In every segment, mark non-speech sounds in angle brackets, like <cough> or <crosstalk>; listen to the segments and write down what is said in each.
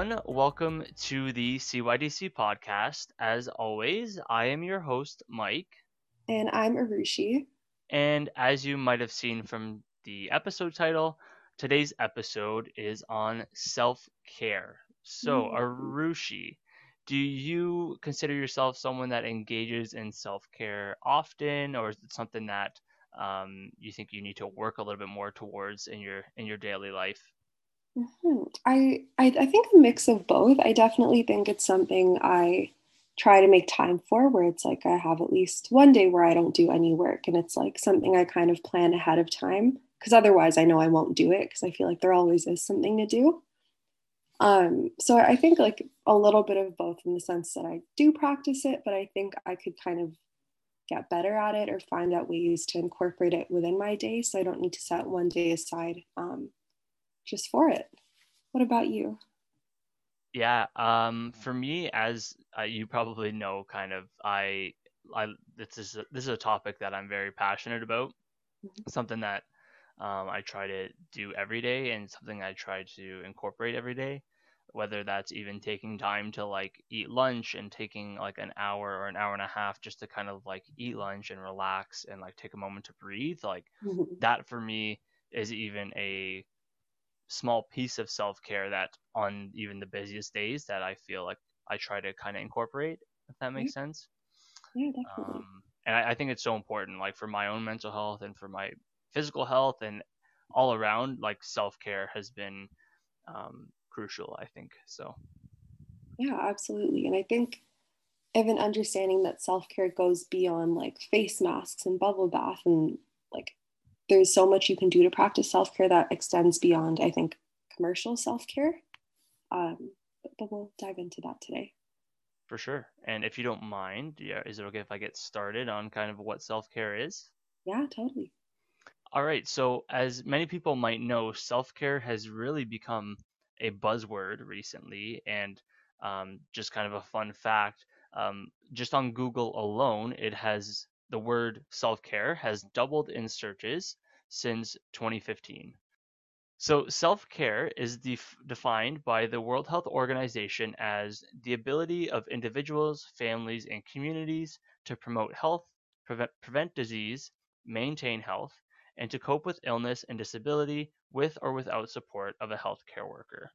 Everyone. Welcome to the CYDC podcast. As always, I am your host, Mike. And I'm Arushi. And as you might have seen from the episode title, today's episode is on self care. So, mm-hmm. Arushi, do you consider yourself someone that engages in self care often, or is it something that um, you think you need to work a little bit more towards in your in your daily life? Mm-hmm. I, I I think a mix of both. I definitely think it's something I try to make time for where it's like I have at least one day where I don't do any work and it's like something I kind of plan ahead of time because otherwise I know I won't do it because I feel like there always is something to do. Um, so I think like a little bit of both in the sense that I do practice it, but I think I could kind of get better at it or find out ways to incorporate it within my day so I don't need to set one day aside um, just for it. What about you? Yeah, um, for me, as uh, you probably know, kind of, I, I this is a, this is a topic that I'm very passionate about. Mm-hmm. Something that um, I try to do every day, and something I try to incorporate every day. Whether that's even taking time to like eat lunch and taking like an hour or an hour and a half just to kind of like eat lunch and relax and like take a moment to breathe, like mm-hmm. that for me is even a small piece of self care that on even the busiest days that I feel like I try to kind of incorporate, if that makes yeah. sense. Yeah, definitely. Um, and I, I, think it's so important, like for my own mental health and for my physical health and all around, like self care has been um, crucial, I think. So. Yeah, absolutely. And I think even understanding that self care goes beyond like face masks and bubble bath and like there's so much you can do to practice self care that extends beyond, I think, commercial self care. Um, but, but we'll dive into that today. For sure. And if you don't mind, yeah, is it okay if I get started on kind of what self care is? Yeah, totally. All right. So, as many people might know, self care has really become a buzzword recently. And um, just kind of a fun fact um, just on Google alone, it has the word self care has doubled in searches since 2015. So, self care is def- defined by the World Health Organization as the ability of individuals, families, and communities to promote health, prevent, prevent disease, maintain health, and to cope with illness and disability with or without support of a healthcare worker.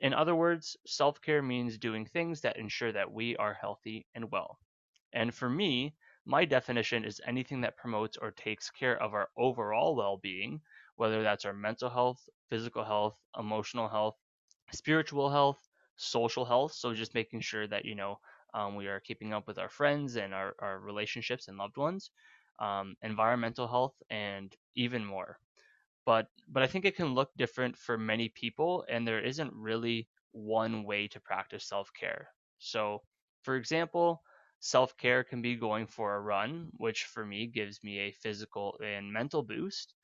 In other words, self care means doing things that ensure that we are healthy and well. And for me, my definition is anything that promotes or takes care of our overall well being, whether that's our mental health, physical health, emotional health, spiritual health, social health. So just making sure that, you know, um, we are keeping up with our friends and our, our relationships and loved ones, um, environmental health, and even more. But but I think it can look different for many people, and there isn't really one way to practice self care. So, for example, Self care can be going for a run, which for me gives me a physical and mental boost,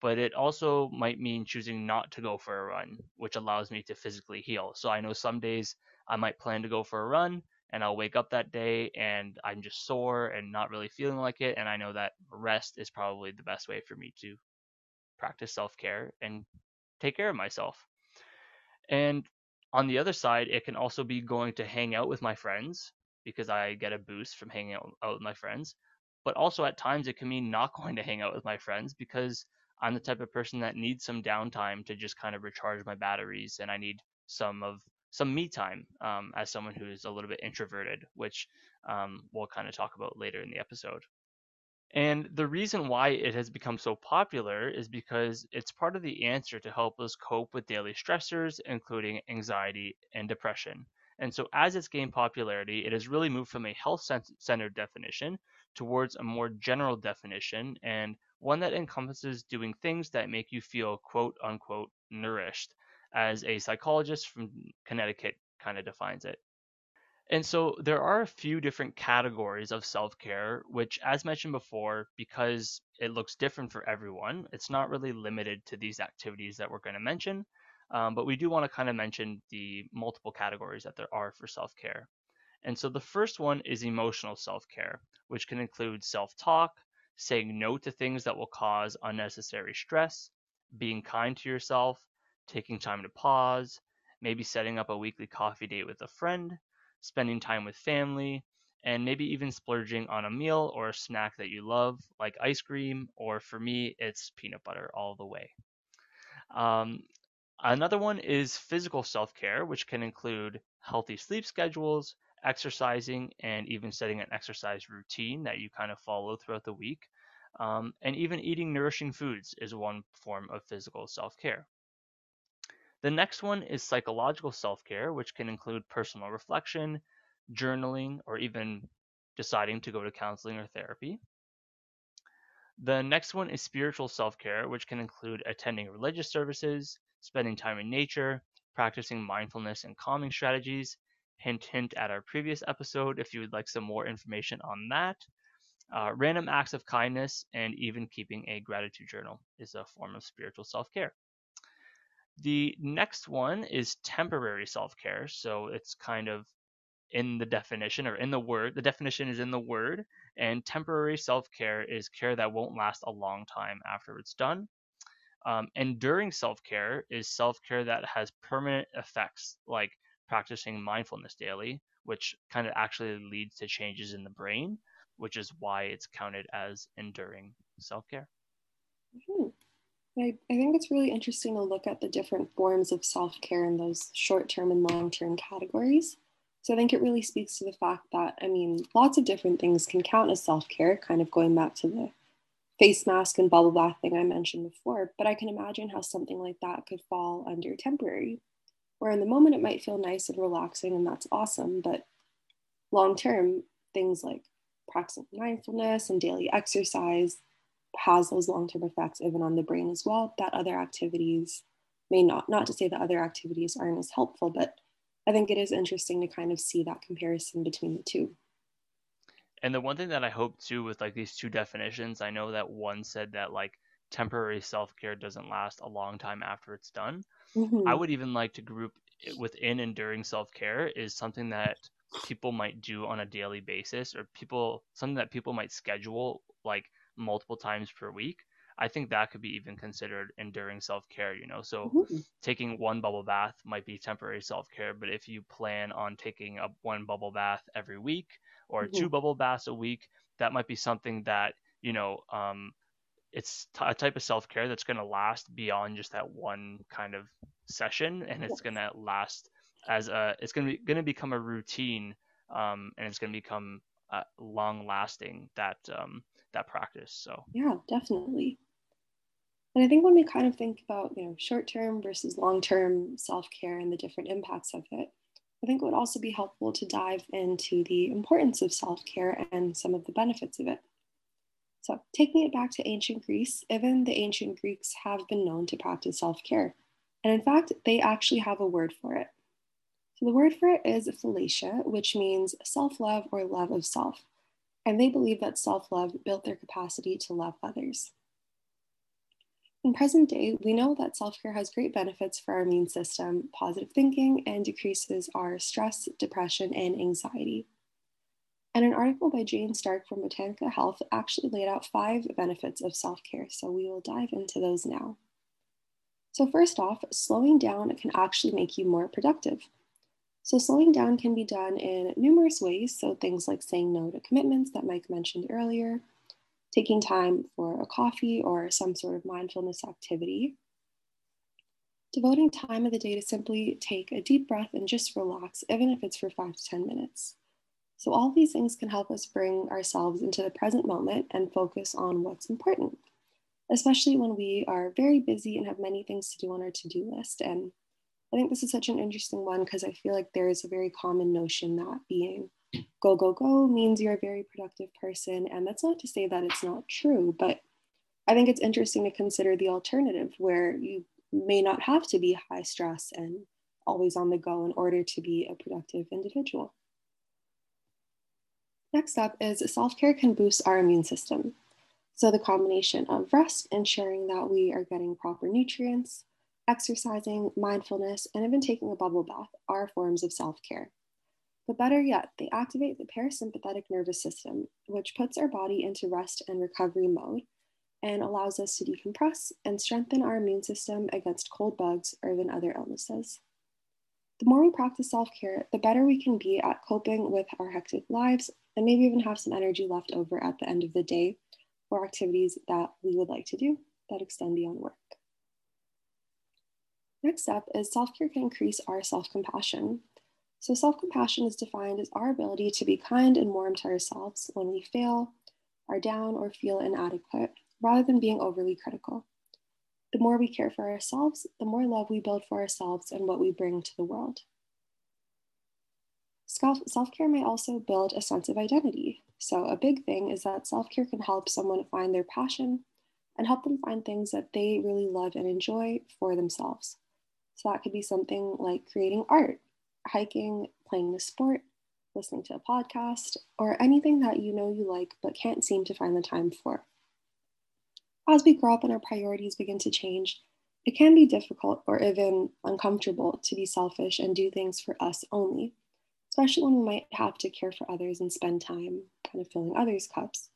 but it also might mean choosing not to go for a run, which allows me to physically heal. So I know some days I might plan to go for a run and I'll wake up that day and I'm just sore and not really feeling like it. And I know that rest is probably the best way for me to practice self care and take care of myself. And on the other side, it can also be going to hang out with my friends because I get a boost from hanging out, out with my friends. But also at times it can mean not <laughs> going to hang out with my friends because I'm the type of person that needs some downtime to just kind of recharge my batteries, and I need some of some me time um, as someone who is a little bit introverted, which um, we'll kind of talk about later in the episode. And the reason why it has become so popular is because it's part of the answer to help us cope with daily stressors, including anxiety and depression. And so, as it's gained popularity, it has really moved from a health centered definition towards a more general definition and one that encompasses doing things that make you feel quote unquote nourished, as a psychologist from Connecticut kind of defines it. And so there are a few different categories of self care, which, as mentioned before, because it looks different for everyone, it's not really limited to these activities that we're going to mention. Um, but we do want to kind of mention the multiple categories that there are for self care. And so the first one is emotional self care, which can include self talk, saying no to things that will cause unnecessary stress, being kind to yourself, taking time to pause, maybe setting up a weekly coffee date with a friend, spending time with family, and maybe even splurging on a meal or a snack that you love, like ice cream, or for me, it's peanut butter all the way. Um, another one is physical self care, which can include healthy sleep schedules, exercising, and even setting an exercise routine that you kind of follow throughout the week. Um, and even eating nourishing foods is one form of physical self care. The next one is psychological self care, which can include personal reflection, journaling, or even deciding to go to counseling or therapy. The next one is spiritual self care, which can include attending religious services, spending time in nature, practicing mindfulness and calming strategies. Hint, hint at our previous episode if you would like some more information on that. Uh, random acts of kindness and even keeping a gratitude journal is a form of spiritual self care. The next one is temporary self care. So it's kind of in the definition or in the word. The definition is in the word, and temporary self care is care that won't last a long time after it's done. Um, enduring self care is self care that has permanent effects, like practicing mindfulness daily, which kind of actually leads to changes in the brain, which is why it's counted as enduring self care. Mm-hmm. I, I think it's really interesting to look at the different forms of self care in those short term and long term categories. So I think it really speaks to the fact that, I mean, lots of different things can count as self care, kind of going back to the face mask and blah, blah, blah thing I mentioned before. But I can imagine how something like that could fall under temporary, where in the moment it might feel nice and relaxing and that's awesome. But long term, things like practicing mindfulness and daily exercise has those long term effects even on the brain as well that other activities may not. Not to say that other activities aren't as helpful, but I think it is interesting to kind of see that comparison between the two. And the one thing that I hope too with like these two definitions, I know that one said that like temporary self care doesn't last a long time after it's done. Mm-hmm. I would even like to group within and during self care is something that people might do on a daily basis or people something that people might schedule like multiple times per week I think that could be even considered enduring self care, you know. So mm-hmm. taking one bubble bath might be temporary self care, but if you plan on taking a one bubble bath every week or mm-hmm. two bubble baths a week, that might be something that, you know, um, it's t- a type of self care that's going to last beyond just that one kind of session, and it's going to last as a, it's going to be going to become a routine, um, and it's going to become uh, long lasting that um, that practice. So yeah, definitely. And I think when we kind of think about, you know, short term versus long term self care and the different impacts of it, I think it would also be helpful to dive into the importance of self care and some of the benefits of it. So, taking it back to ancient Greece, even the ancient Greeks have been known to practice self care. And in fact, they actually have a word for it. So, the word for it is philautia, which means self love or love of self. And they believe that self love built their capacity to love others. In present day, we know that self care has great benefits for our immune system, positive thinking, and decreases our stress, depression, and anxiety. And an article by Jane Stark from Botanica Health actually laid out five benefits of self care, so we will dive into those now. So, first off, slowing down can actually make you more productive. So, slowing down can be done in numerous ways. So, things like saying no to commitments that Mike mentioned earlier, taking time for a coffee or some sort of mindfulness activity, devoting time of the day to simply take a deep breath and just relax, even if it's for five to 10 minutes. So, all these things can help us bring ourselves into the present moment and focus on what's important, especially when we are very busy and have many things to do on our to do list. And I think this is such an interesting one because I feel like there is a very common notion that being go, go, go means you're a very productive person. And that's not to say that it's not true, but I think it's interesting to consider the alternative where you may not have to be high stress and always on the go in order to be a productive individual. Next up is self care can boost our immune system. So, the combination of rest, ensuring that we are getting proper nutrients, exercising, mindfulness, and even taking a bubble bath are forms of self care. But better yet, they activate the parasympathetic nervous system, which puts our body into rest and recovery mode and allows us to decompress and strengthen our immune system against cold bugs or even other illnesses. The more we practice self care, the better we can be at coping with our hectic lives and maybe even have some energy left over at the end of the day for activities that we would like to do that extend beyond work. Next up is self care can increase our self compassion. So, self compassion is defined as our ability to be kind and warm to ourselves when we fail, are down, or feel inadequate, rather than being overly critical. The more we care for ourselves, the more love we build for ourselves and what we bring to the world. Self care may also build a sense of identity. So, a big thing is that self care can help someone find their passion and help them find things that they really love and enjoy for themselves. So, that could be something like creating art, hiking, playing a sport, listening to a podcast, or anything that you know you like but can't seem to find the time for. As we grow up and our priorities begin to change, it can be difficult or even uncomfortable to be selfish and do things for us only especially when we might have to care for others and spend time kind of filling others' cups.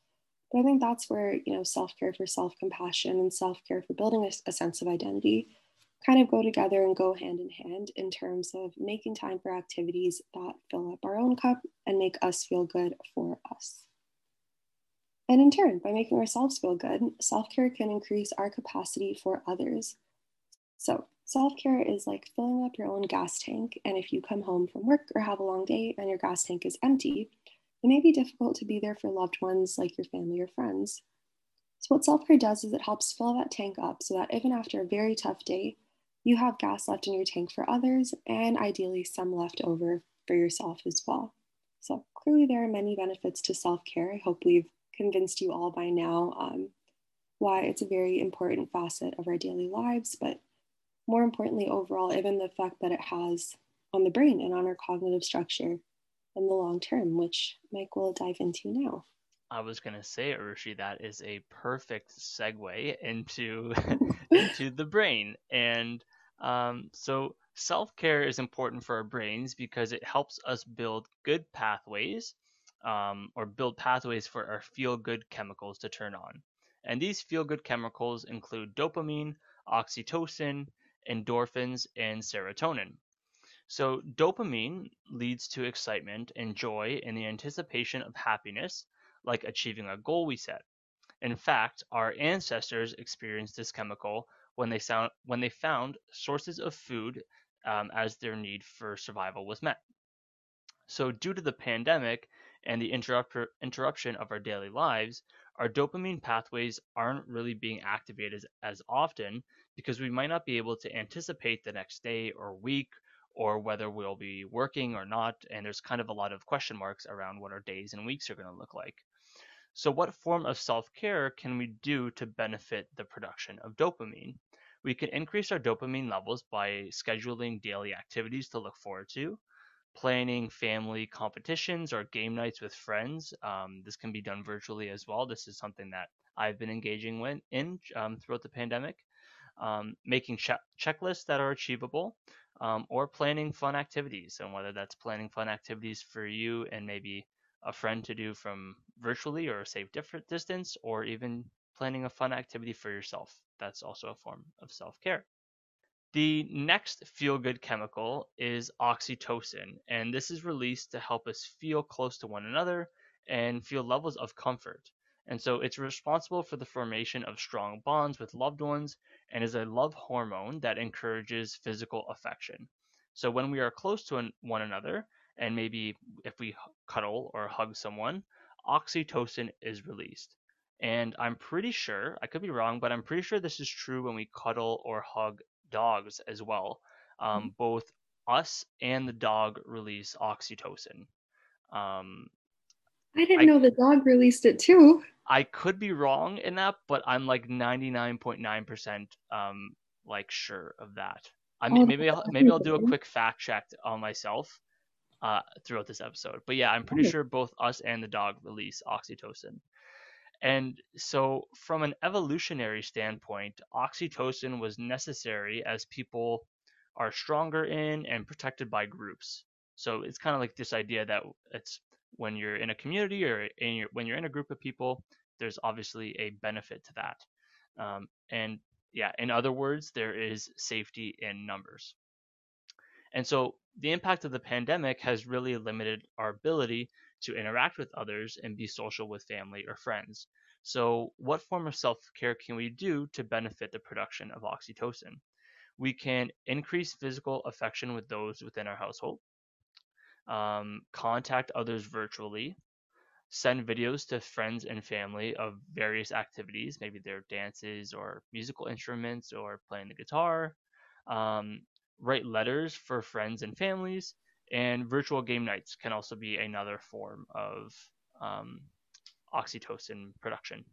But I think that's where, you know, self-care for self-compassion and self-care for building a, a sense of identity kind of go together and go hand in hand in terms of making time for activities that fill up our own cup and make us feel good for us. And in turn, by making ourselves feel good, self care can increase our capacity for others. So, Self care is like filling up your own gas tank. And if you come home from work or have a long day and your gas tank is empty, it may be difficult to be there for loved ones like your family or friends. So, what self care does is it helps fill that tank up so that even after a very tough day, you have gas left in your tank for others and ideally some left over for yourself as well. So, clearly, there are many benefits to self care. I hope we've convinced you all by now um, why it's a very important facet of our daily lives, but more importantly, overall, even the effect that it has on the brain and on our cognitive structure in the long term, which Mike will dive into now. I was gonna say, Arushi, that is a perfect segue into <laughs> <laughs> into the brain, and um, so self care is important for our brains because it helps us build good pathways, um, or build pathways for our feel good chemicals to turn on, and these feel good chemicals include dopamine, oxytocin, endorphins, and serotonin. So, dopamine leads to excitement and joy in the anticipation of happiness, like achieving a goal we set. In fact, our ancestors experienced this chemical when they, sound, when they found sources of food um, as their need for survival was met. So, due to the pandemic and the interrupt- interruption of our daily lives, our dopamine pathways aren't really being activated as, as often because we might not be able to anticipate the next day or week or whether we'll be working or not. And there's kind of a lot of question marks around what our days and weeks are going to look like. So, what form of self care can we do to benefit the production of dopamine? We can increase our dopamine levels by scheduling daily activities to look forward to, planning family competitions or game nights with friends. Um, this can be done virtually as well. This is something that I've been engaging with in um, throughout the pandemic um, making che- checklists that are achievable, um, or planning fun activities. And whether that's planning fun activities for you and maybe a friend to do from virtually or a safe different distance, or even planning a fun activity for yourself. That's also a form of self care. The next feel good chemical is oxytocin, and this is released to help us feel close to one another and feel levels of comfort. And so it's responsible for the formation of strong bonds with loved ones and is a love hormone that encourages physical affection. So when we are close to one another, and maybe if we cuddle or hug someone, oxytocin is released. And I'm pretty sure, I could be wrong, but I'm pretty sure this is true when we cuddle or hug dogs as well. Um, mm-hmm. both us and the dog release oxytocin. Um, I didn't I, know the dog released it too. I could be wrong in that, but I'm like 99.9% um like sure of that. I mean, oh, maybe I'll, maybe I'll do a quick fact check on myself uh, throughout this episode. But yeah, I'm pretty sure both us and the dog release oxytocin. And so, from an evolutionary standpoint, oxytocin was necessary as people are stronger in and protected by groups. So it's kind of like this idea that it's when you're in a community or in your, when you're in a group of people, there's obviously a benefit to that. Um, and yeah, in other words, there is safety in numbers. And so the impact of the pandemic has really limited our ability to interact with others and be social with family or friends. So, what form of self care can we do to benefit the production of oxytocin? We can increase physical affection with those within our household, um, contact others virtually, send videos to friends and family of various activities, maybe their dances or musical instruments or playing the guitar, um, write letters for friends and families, and virtual game nights can also be another form of um, oxytocin production.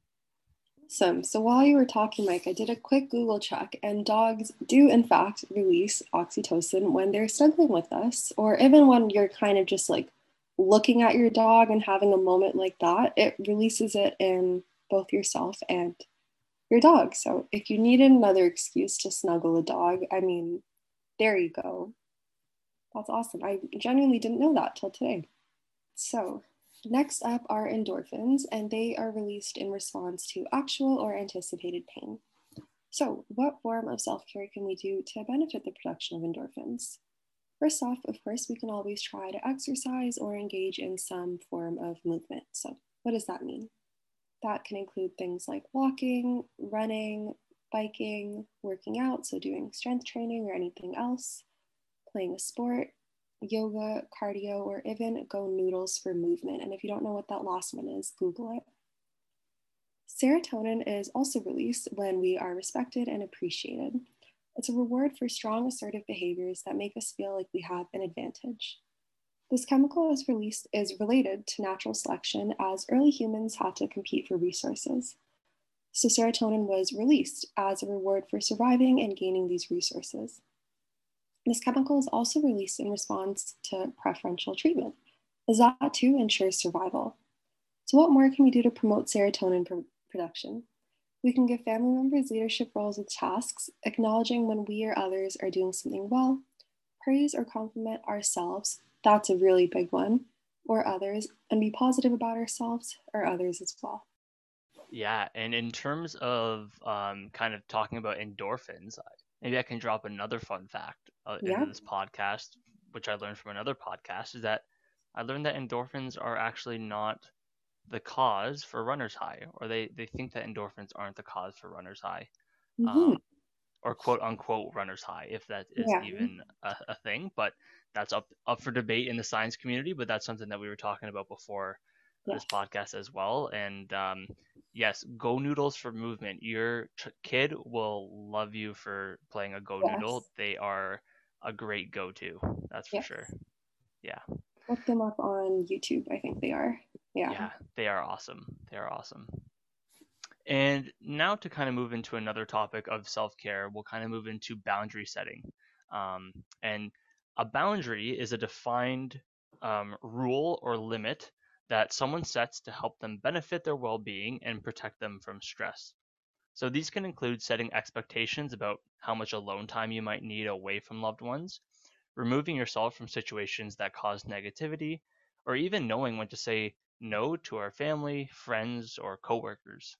Awesome. So while you were talking, Mike, I did a quick Google check, and dogs do, in fact, release oxytocin when they're snuggling with us, or even when you're kind of just like looking at your dog and having a moment like that. It releases it in both yourself and your dog. So if you needed another excuse to snuggle a dog, I mean, there you go. That's awesome. I genuinely didn't know that till today. So, next up are endorphins, and they are released in response to actual or anticipated pain. So, what form of self care can we do to benefit the production of endorphins? First off, of course, we can always try to exercise or engage in some form of movement. So, what does that mean? That can include things like walking, running, biking, working out, so doing strength training or anything else, playing a sport, yoga, cardio, or even GoNoodles for movement. And if you don't know what that last one is, Google it. Serotonin is also released when we are respected and appreciated. It's a reward for strong assertive behaviors that make us feel like we have an advantage. This chemical is released is related to natural selection as early humans had to compete for resources. So serotonin was released as a reward for surviving and gaining these resources. This chemical is also released in response to preferential treatment, as that too ensures survival. So, what more can we do to promote serotonin pr- production? We can give family members leadership roles with tasks, acknowledging when we or others are doing something well, praise or compliment ourselves, that's a really big one, or others, and be positive about ourselves or others as well. Yeah, and in terms of um, kind of talking about endorphins, maybe I can drop another fun fact uh, yeah. in this podcast, which I learned from another podcast, is that I learned that endorphins are actually not the cause for runner's high, or they, they think that endorphins aren't the cause for runner's high, mm-hmm. um, or quote unquote runner's high, if that is yeah. even a, a, thing. But that's up up for debate in the science community. But that's something that we were talking about before this podcast as well. And um, yes, GoNoodles for movement. Your ch- kid will love you for playing a Go yes. Noodle. They are a great go-to. That's for yes. sure. Yeah. Look them up on YouTube. I think they are. Yeah. Yeah, they are awesome. They are awesome. And now to kind of move into another topic of self-care, we'll kind of move into boundary setting. Um, and a boundary is a defined um, rule or limit that someone sets to help them benefit their well being and protect them from stress. So these can include setting expectations about how much alone time you might need away from loved ones, removing yourself from situations that cause negativity, or even knowing when to say no to our family, friends, or coworkers.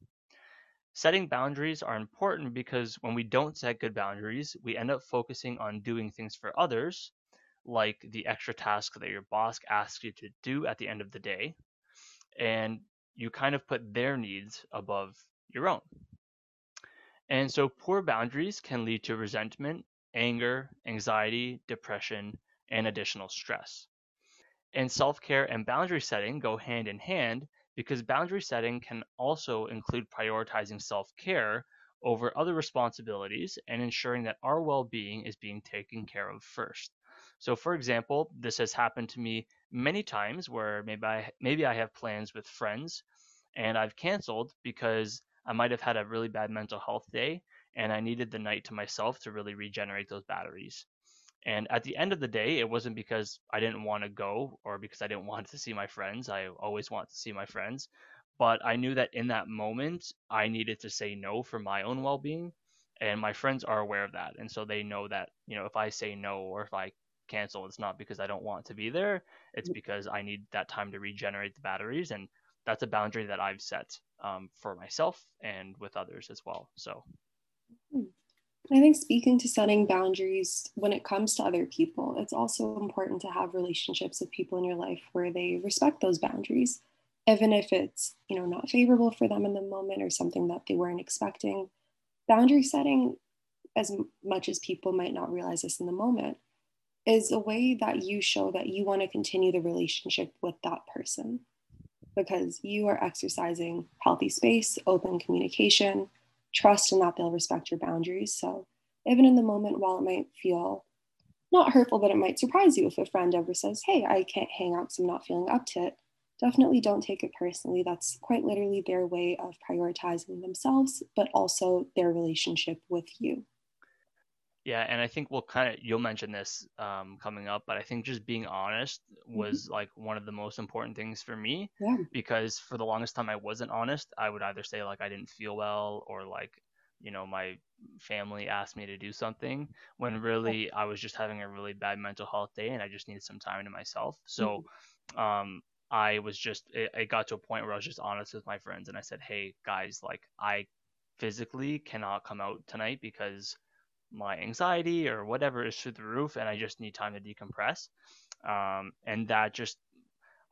Setting boundaries are important because when we don't set good boundaries, we end up focusing on doing things for others like the extra task that your boss asks you to do at the end of the day, and you kind of put their needs above your own. And so poor boundaries can lead to resentment, anger, anxiety, depression, and additional stress. And self care and boundary setting go hand in hand because boundary setting can also include prioritizing self care over other responsibilities and ensuring that our well being is being taken care of first. So, for example, this has happened to me many times where maybe I maybe I have plans with friends and I've canceled because I might have had a really bad mental health day and I needed the night to myself to really regenerate those batteries. And at the end of the day, it wasn't because I didn't want to go or because I didn't <laughs> want to see my friends. I always want to see my friends. But I knew that in that moment, I needed to say no for my own well being. And my friends are aware of that. And so they know that, you know, if I say no or if I cancel, it's not because I don't want to be there. It's mm. because I need that time to regenerate the batteries, and that's a boundary that I've set um, for myself and with others as well. So, hmm. I think speaking to setting boundaries when it comes to other people, it's also important to have relationships with people in your life where they respect those boundaries, even if it's, you know, not favorable for them in the moment or something that they weren't expecting. Boundary setting, as much as people might not realize this in the moment, is a way that you show that you want to continue the relationship with that person because you are exercising healthy space, open communication, trust, and that they'll respect your boundaries. So, even in the moment, while it might feel not hurtful, but it might surprise you if a friend ever says, Hey, I can't hang out because I'm not feeling up to it. Definitely don't take it personally. That's quite literally their way of prioritizing themselves, but also their relationship with you. Yeah, and I think we'll kind of you'll mention this um, coming up, but I think just being honest Mm-hmm. was like one of the most important things for me Yeah. because for the longest time I wasn't honest. I would either say like I didn't feel well or like you know my family asked me to do something when really I was just having a really bad mental health day and I just needed some time to myself. So um I was just it, it got to a point where I was just honest with my friends and I said, "Hey guys, like I physically cannot come out tonight because my anxiety or whatever is through the roof and I just need time to decompress. Um, and that just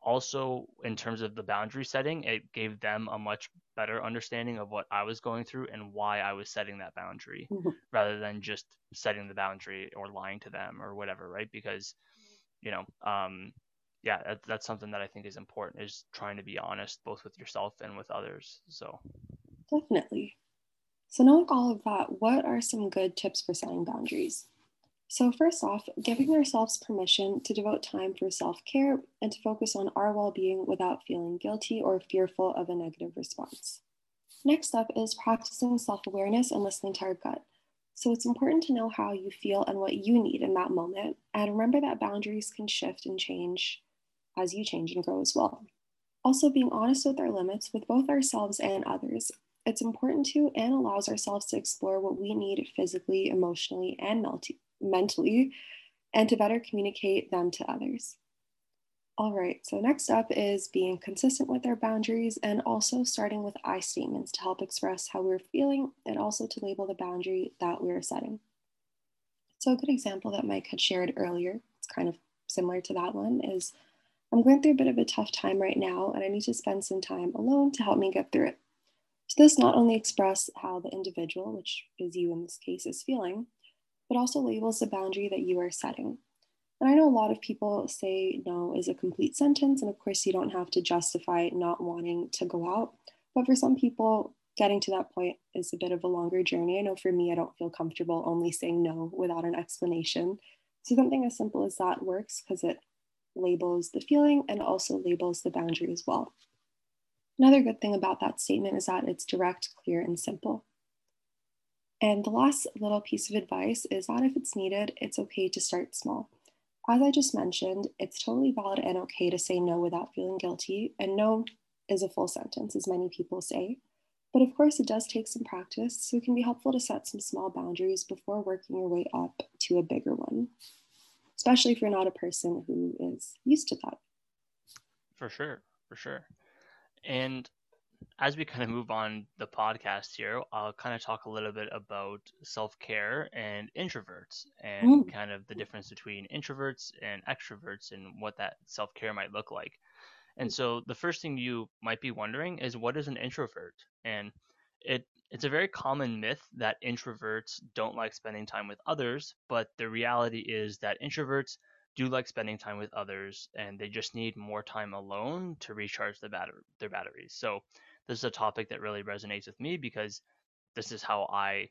also, in terms of the boundary setting, it gave them a much better understanding of what I was going through and why I was setting that boundary Mhm. rather than just setting the boundary or lying to them or whatever, right? Because, you know, um, yeah, that, that's something that I think is important is trying to be honest both with yourself and with others. So, Definitely. So, knowing all of that, what are some good tips for setting boundaries? So, first off, giving ourselves permission to devote time for self care and to focus on our well being without feeling guilty or fearful of a negative response. Next up is practicing self awareness and listening to our gut. So, it's important to know how you feel and what you need in that moment. And remember that boundaries can shift and change as you change and grow as well. Also, being honest with our limits with both ourselves and others. It's important to and allows ourselves to explore what we need physically, emotionally, and mentally, and to better communicate them to others. All right, so next up is being consistent with our boundaries and also starting with I statements to help express how we're feeling and also to label the boundary that we're setting. So, a good example that Mike had shared earlier, it's kind of similar to that one, is I'm going through a bit of a tough time right now and I need to spend some time alone to help me get through it. So, this not only express how the individual, which is you in this case, is feeling, but also labels the boundary that you are setting. And I know a lot of people say no is a complete sentence, and of course, you don't have to justify not wanting to go out. But for some people, getting to that point is a bit of a longer journey. I know for me, I don't feel comfortable only saying no without an explanation. So something as simple as that works because it labels the feeling and also labels the boundary as well. Another good thing about that statement is that it's direct, clear, and simple. And the last little piece of advice is that if it's needed, it's okay to start small. As I just mentioned, it's totally valid and okay to say no without feeling guilty, and no is a full sentence, as many people say. But of course, it does take some practice, so it can be helpful to set some small boundaries before working your way up to a bigger one, especially if you're not a person who is used to that. for sure, for sure. And as we kind of move on the podcast here, I'll kind of talk a little bit about self care and introverts and Mm. kind of the difference between introverts and extroverts and what that self care might look like. And so the first thing you might be wondering is what is an introvert? And it it's a very common myth that introverts don't like spending time with others, but the reality is that introverts do like spending time with others and they just need more time alone to recharge the batter- their batteries. So this is a topic that really resonates with me because this is how I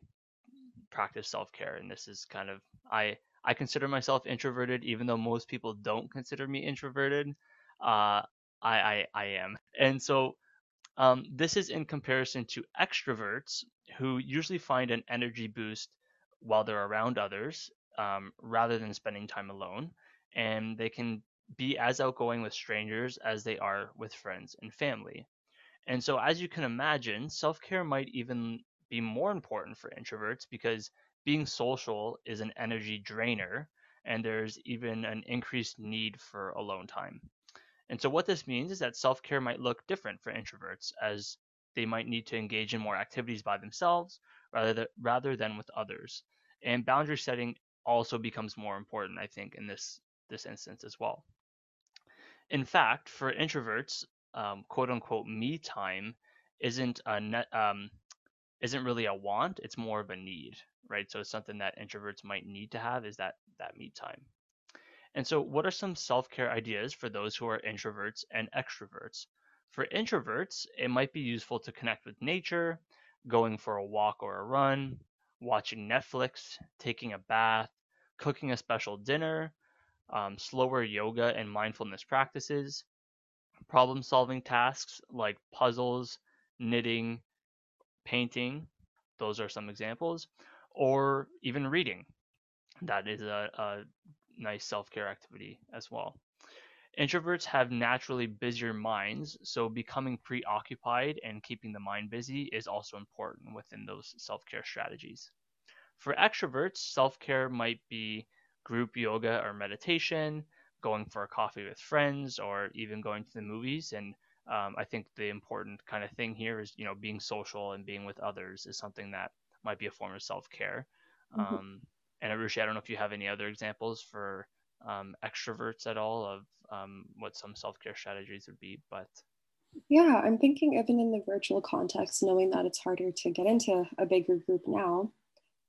practice self-care and this is kind of I I consider myself introverted even though most people don't consider me introverted. Uh I I, I am. And so um, this is in comparison to extroverts who usually find an energy boost while they're around others um, rather than spending time alone. And they can be as outgoing with strangers as they are with friends and family. And so, as you can imagine, self care might even be more important for introverts because being social is an energy drainer and there's even an increased need for alone time. And so what this means is that self-care might look different for introverts as they might need to engage in more activities by themselves rather th- rather than with others. And boundary setting also becomes more important, I think, in this this instance as well. In fact, for introverts, um, quote unquote me time isn't a net, um, isn't really a want; it's more of a need, right? So it's something that introverts might need to have is that that me time. And so, what are some self care ideas for those who are introverts and extroverts? For introverts, it might be useful to connect with nature, going for a walk or a run, watching Netflix, taking a bath, cooking a special dinner, um, slower yoga and mindfulness practices, problem solving tasks like puzzles, knitting, painting. Those are some examples, or even reading. That is a, a nice self care activity as well. Introverts have naturally busier minds, so becoming preoccupied and keeping the mind busy is also important within those self care strategies. For extroverts, self care might be group yoga or meditation, going for a coffee with friends, or even going to the movies. And um, I think the important kind of thing here is, you know, being social and being with others is something that might be a form of self care. Mm-hmm. Um, and Arushi, I don't know if you have any other examples for um, extroverts at all of um, what some self care strategies would be, but. Yeah, I'm thinking even in the virtual context, knowing that it's harder to get into a bigger group now,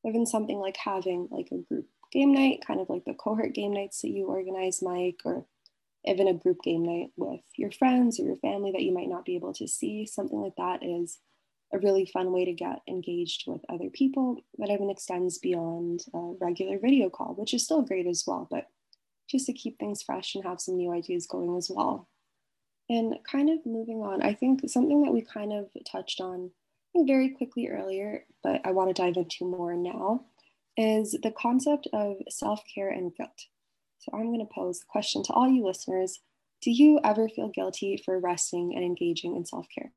even something like having like a group game night, kind of like the cohort game nights that you organize, Mike, or even a group game night with your friends or your family that you might not be able to see, something like that is a really fun way to get engaged with other people that even extends beyond a regular video call, which is still great as well, but just to keep things fresh and have some new ideas going as well. And kind of moving on, I think something that we kind of touched on very quickly earlier, but I want to dive into more now, is the concept of self care and guilt. So I'm going to pose the question to all you listeners Do you ever feel guilty for resting and engaging in self care?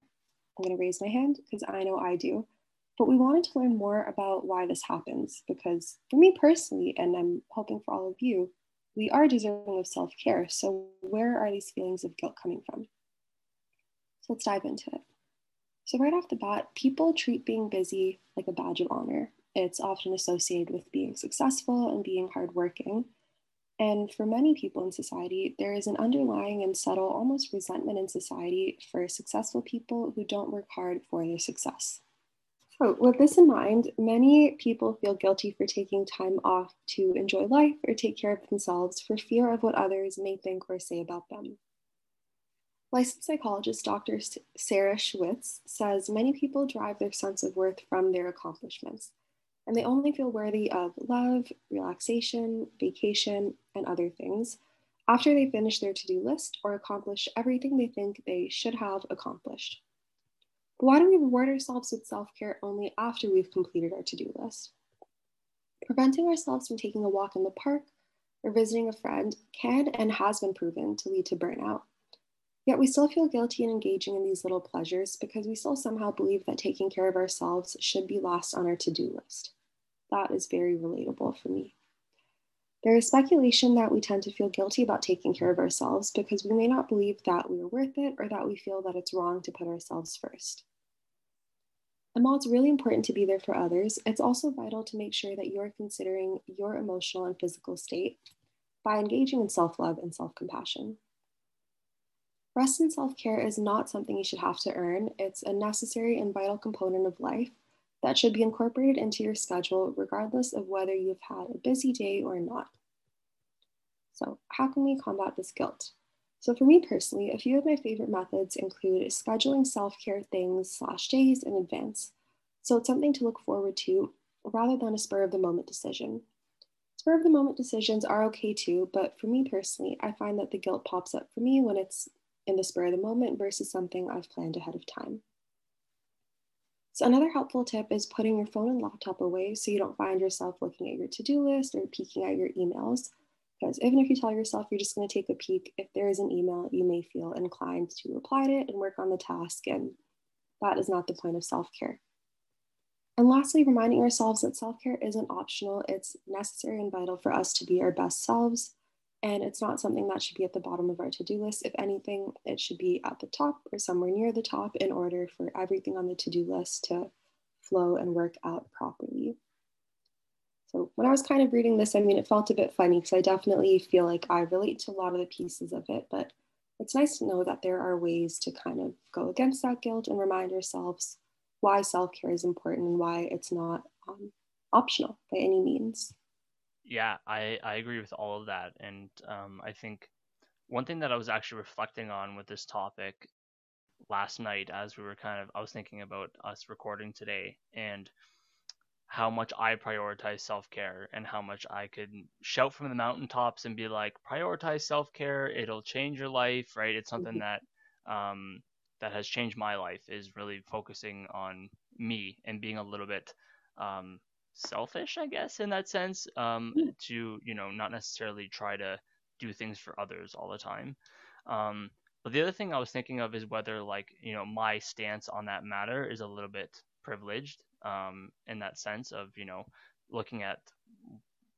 I'm going to raise my hand because I know I do. But we wanted to learn more about why this happens because for me personally, and I'm hoping for all of you, we are deserving of self care. So, where are these feelings of guilt coming from? So, let's dive into it. So, right off the bat, people treat being busy like a badge of honor. It's often associated with being successful and being hardworking. And for many people in society, there is an underlying and subtle, almost resentment in society for successful people who don't work hard for their success. So, with this in mind, many people feel guilty for taking time off to enjoy life or take care of themselves for fear of what others may think or say about them. Licensed psychologist Dr. Sarah Schewitz says many people derive their sense of worth from their accomplishments, and they only feel worthy of love, relaxation, vacation, and other things after they finish their to do list or accomplish everything they think they should have accomplished. But why do we reward ourselves with self care only after we've completed our to do list? Preventing ourselves from taking a walk in the park or visiting a friend can and has been proven to lead to burnout. Yet we still feel guilty in engaging in these little pleasures because we still somehow believe that taking care of ourselves should be last on our to do list. That is very relatable for me. There is speculation that we tend to feel guilty about taking care of ourselves because we may not believe that we are worth it or that we feel that it's wrong to put ourselves first. And while it's really important to be there for others, it's also vital to make sure that you're considering your emotional and physical state by engaging in self love and self compassion. Rest and self care is not something you should have to earn, it's a necessary and vital component of life that should be incorporated into your schedule, regardless of whether you've had a busy day or not. So, how can we combat this guilt? So, for me personally, a few of my favorite methods include scheduling self care things slash days in advance. So, it's something to look forward to rather than a spur of the moment decision. Spur of the moment decisions are okay too, but for me personally, I find that the guilt pops up for me when it's in the spur of the moment versus something I've planned ahead of time. So another helpful tip is putting your phone and laptop away so you don't find yourself looking at your to-do list or peeking at your emails. Because even if you tell yourself you're just going to take a peek, if there is an email, you may feel inclined to reply to it and work on the task. And that is not the point of self-care. And lastly, reminding ourselves that self-care isn't optional, it's necessary and vital for us to be our best selves and it's not something that should be at the bottom of our to do list. If anything, it should be at the top or somewhere near the top in order for everything on the to do list to flow and work out properly. So when I was kind of reading this, I mean, it felt a bit funny because I definitely feel like I relate to a lot of the pieces of it, but it's nice to know that there are ways to kind of go against that guilt and remind ourselves why self care is important and why it's not um, optional by any means. Yeah, I, I agree with all of that. And um, I think one thing that I was actually reflecting on with this topic last night as we were kind of, I was thinking about us recording today and how much I prioritize self care and how much I could shout from the mountaintops and be like, prioritize self care, it'll change your life, right? It's something mm-hmm. that um, that has changed my life is really focusing on me and being a little bit um, selfish, I guess, in that sense, um, mm. to you know not necessarily try to do things for others all the time. Um, but the other thing I was thinking of is whether like you know my stance on that matter is a little bit privileged um, in that sense of you know looking at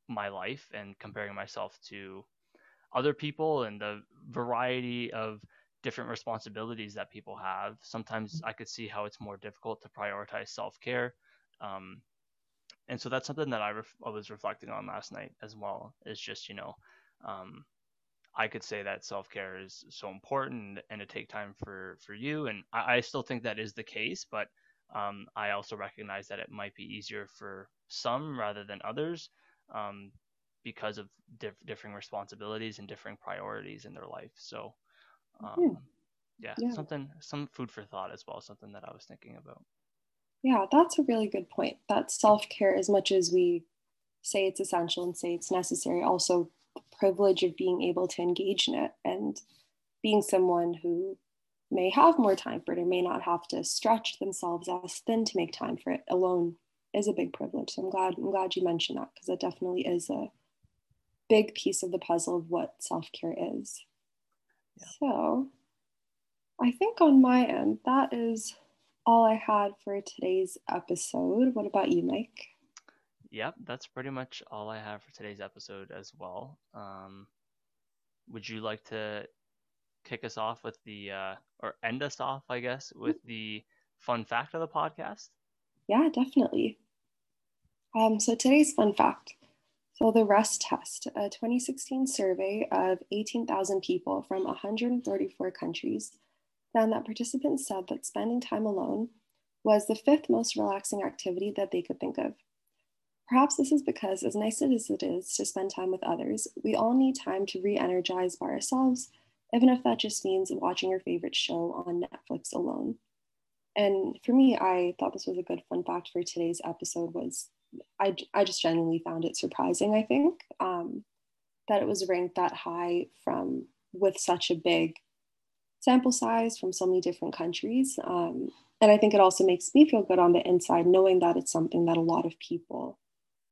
my life and comparing myself to other people and the variety of different responsibilities that people have. Sometimes I could see how it's more difficult to prioritize self care. Um, and so that's something that I, ref- I, was reflecting on last night as well. Is just you know, um, I could say that self care is so important and to take time for for you, and I, I still think that is the case. But um, I also recognize that it might be easier for some rather than others um, because of diff- differing responsibilities and differing priorities in their life. So, um, yeah, yeah, something, some food for thought as well, something that I was thinking about. Yeah, that's a really good point. That self care, as much as we say it's essential and say it's necessary, also the privilege of being able to engage in it and being someone who may have more time for it or may not have to stretch themselves as thin to make time for it alone is a big privilege. So I'm glad I'm glad you mentioned that because it definitely is a big piece of the puzzle of what self-care is. Yeah. So I think on my end, that is all I had for today's episode. What about you, Mike? Yep, that's pretty much all I have for today's episode as well. Um, would you like to kick us off with the uh, or end us off, I guess, with the fun fact of the podcast? Yeah, definitely. Um, so today's fun fact. So the REST test, a 2016 survey of 18,000 people from 134 countries, found that participants said that spending time alone was the fifth most relaxing activity that they could think of. Perhaps this is because, as nice as it is to spend time with others, we all need time to re energize by ourselves even if that just means watching your favorite show on Netflix alone. And for me, I thought this was a good fun fact for today's episode was I, I just genuinely found it surprising, I think, um, that it was ranked that high from with such a big sample size from so many different countries. Um, and I think it also makes me feel good on the inside, knowing that it's something that a lot of people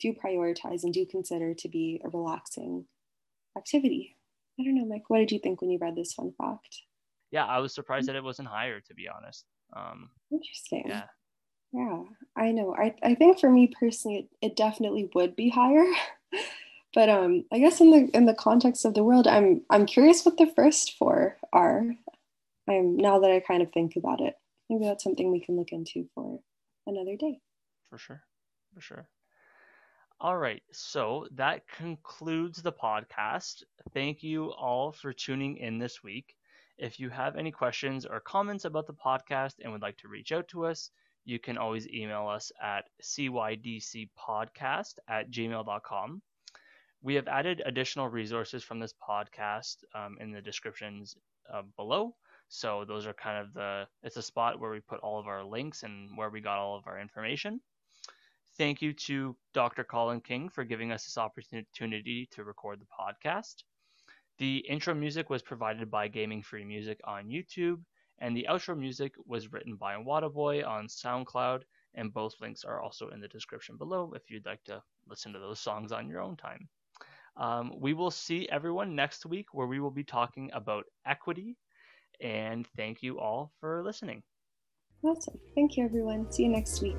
do prioritize and do consider to be a relaxing activity. I don't know, Mike. What did you think when you read this fun fact? Yeah, I was surprised that it wasn't higher, to be honest. Um, Interesting. Yeah. Yeah, I know. I, I think for me personally, it, it definitely would be higher. <laughs> but um, I guess in the in the context of the world, I'm I'm curious what the first four are. I'm now that I kind of think about it. Maybe that's something we can look into for another day. For sure. For sure. All right, so that concludes the podcast. Thank you all for tuning in this week. If you have any questions or comments about the podcast and would like to reach out to us, you can always email us at cydcpodcast at gmail.com. We have added additional resources from this podcast um, in the descriptions uh, below. So those are kind of the, it's a spot where we put all of our links and where we got all of our information. Thank you to Dr. Colin King for giving us this opportunity to record the podcast. The intro music was provided by Gaming Free Music on YouTube, and the outro music was written by Wadaboy on SoundCloud, and both links are also in the description below if you'd like to listen to those songs on your own time. Um, we will see everyone next week where we will be talking about equity, and thank you all for listening. Awesome. Thank you, everyone. See you next week.